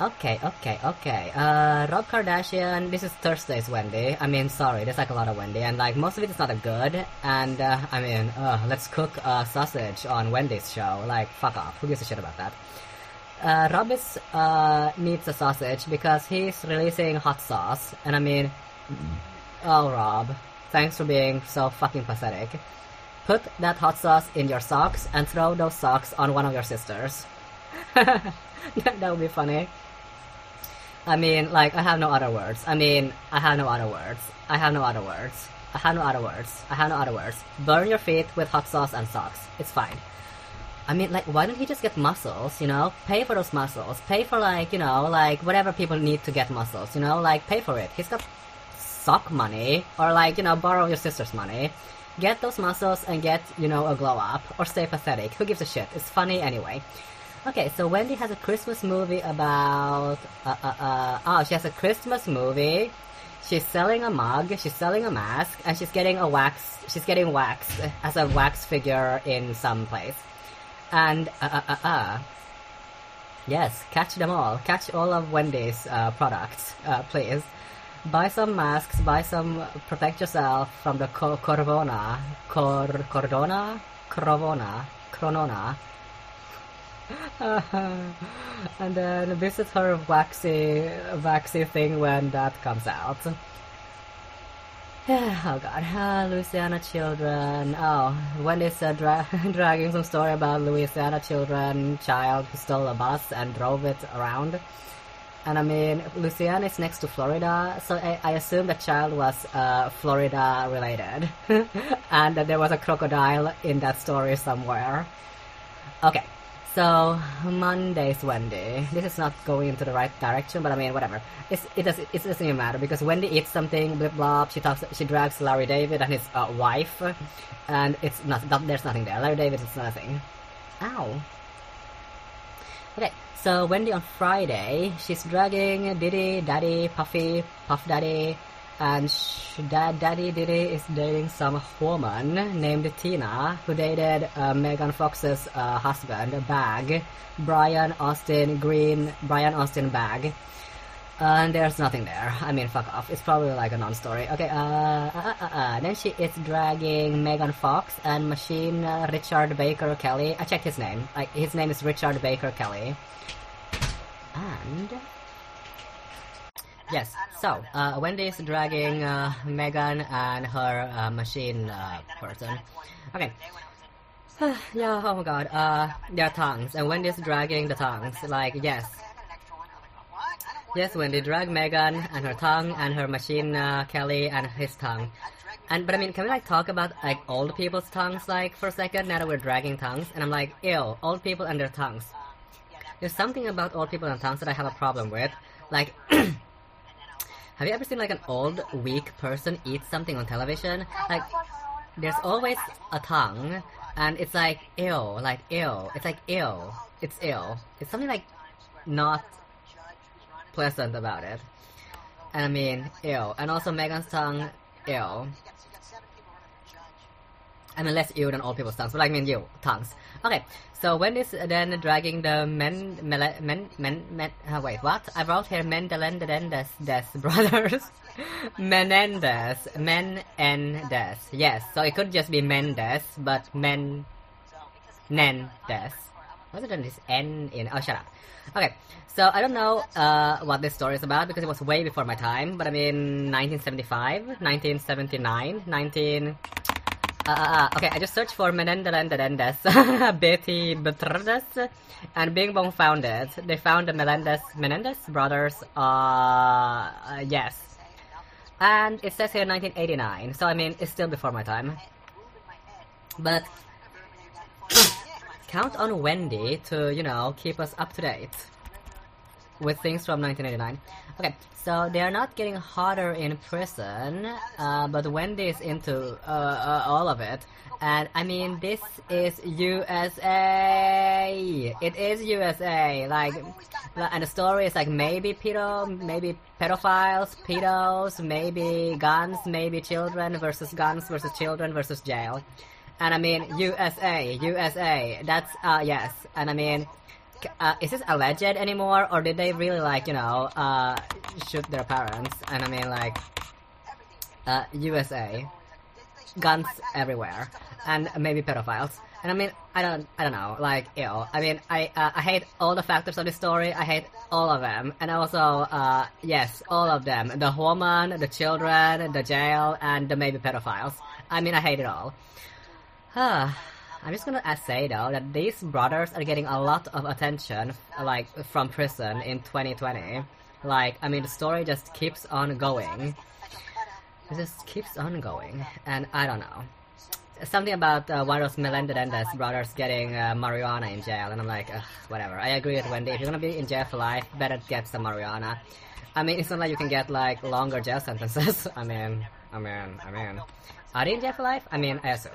Okay, okay, okay. Uh, Rob Kardashian, this is Thursday's Wendy. I mean, sorry, there's like a lot of Wendy, and like most of it is not good. And uh, I mean, uh, let's cook a sausage on Wendy's show. Like, fuck off. Who gives a shit about that? Uh, Rob is, uh, needs a sausage because he's releasing hot sauce, and I mean, oh Rob, thanks for being so fucking pathetic. Put that hot sauce in your socks and throw those socks on one of your sisters. that would be funny. I mean, like, I have no other words. I mean, I have no other words. I have no other words. I have no other words. I have no other words. Burn your feet with hot sauce and socks. It's fine. I mean, like, why don't he just get muscles, you know? Pay for those muscles. Pay for, like, you know, like, whatever people need to get muscles, you know? Like, pay for it. He's got sock money, or, like, you know, borrow your sister's money. Get those muscles and get, you know, a glow up, or stay pathetic. Who gives a shit? It's funny anyway. Okay, so Wendy has a Christmas movie about, uh, uh, uh, oh, she has a Christmas movie. She's selling a mug, she's selling a mask, and she's getting a wax, she's getting wax as a wax figure in some place. And, uh, uh, uh, uh, yes, catch them all. Catch all of Wendy's, uh, products, uh, please. Buy some masks, buy some, protect yourself from the co- corona, cor, cordona, crovona, cronona. and then visit her waxy, waxy thing when that comes out. oh god, uh, Louisiana children. Oh, Wendy's uh, dra- dragging some story about Louisiana children child who stole a bus and drove it around. And I mean, Louisiana is next to Florida, so I, I assume the child was uh, Florida related, and that there was a crocodile in that story somewhere. Okay, so Monday's Wendy. This is not going into the right direction, but I mean whatever. It's, it does it doesn't even matter because Wendy eats something, blip blop. She talks, she drags Larry David and his uh, wife, and it's not, there's nothing there. Larry David is nothing. Ow. Okay, so Wendy on Friday, she's dragging Diddy, Daddy, Puffy, Puff Daddy, and Dad, Daddy Diddy is dating some woman named Tina, who dated uh, Megan Fox's uh, husband, Bag, Brian Austin Green, Brian Austin Bag. and there's nothing there. I mean, fuck off. It's probably like a non-story. Okay, uh, uh, uh, uh. Then she is dragging Megan Fox and Machine uh, Richard Baker Kelly. I checked his name. Like, his name is Richard Baker Kelly. And... Yes, so, uh, Wendy is dragging uh, Megan and her uh, machine uh, person. Okay. yeah, oh my god. Uh, their tongues. And Wendy's dragging the tongues. Like, yes. Yes, Wendy drag Megan and her tongue and her machine uh, Kelly and his tongue. And but I mean, can we like talk about like old people's tongues like for a second? Now that we're dragging tongues, and I'm like, ew, old people and their tongues. There's something about old people and tongues that I have a problem with. Like, have you ever seen like an old, weak person eat something on television? Like, there's always a tongue, and it's like ill, like ill. It's like ill. It's ill. It's something like not pleasant about it. And I mean, ill. And also Megan's tongue, ew. I mean, less ew than old people's tongues, but I mean, you, tongues. Okay, so when is then dragging the men, men, men, men, men uh, wait, what? I wrote here Mendelendez des brothers. Menendez. Menendez. Yes, so it could just be Mendes, but Men, Nendes. What's it on this N in? Oh, shut up. Okay, so I don't know uh, what this story is about because it was way before my time, but I mean 1975, 1979, 19... Uh, okay, I just searched for Menendez, Betty Bertrades, and Bing Bong found it. They found the Melendez, Menendez brothers, uh, uh, yes. And it says here 1989, so I mean, it's still before my time. But, count on Wendy to, you know, keep us up to date with things from 1989. Okay, so they are not getting hotter in prison, uh, but Wendy is into uh, uh, all of it. And I mean, this is USA. It is USA. Like, and the story is like maybe pedo, maybe pedophiles, pedos, maybe guns, maybe children versus guns versus children versus jail. And I mean, USA, USA. That's uh yes. And I mean, uh, is this alleged anymore, or did they really like you know uh, shoot their parents? And I mean like uh, USA, guns everywhere, and maybe pedophiles. And I mean, I don't, I don't know, like, ew. I mean, I, uh, I hate all the factors of the story. I hate all of them, and also, uh, yes, all of them: the woman, the children, the jail, and the maybe pedophiles. I mean, I hate it all. I'm just gonna say though that these brothers are getting a lot of attention, like from prison in 2020. Like, I mean, the story just keeps on going. It just keeps on going, and I don't know. Something about uh, one of those Melendez brothers getting uh, marijuana in jail, and I'm like, whatever. I agree with Wendy. If you're gonna be in jail for life, better get some marijuana. I mean, it's not like you can get like longer jail sentences. I mean, I mean, I mean, are they in jail for life? I mean, I assume.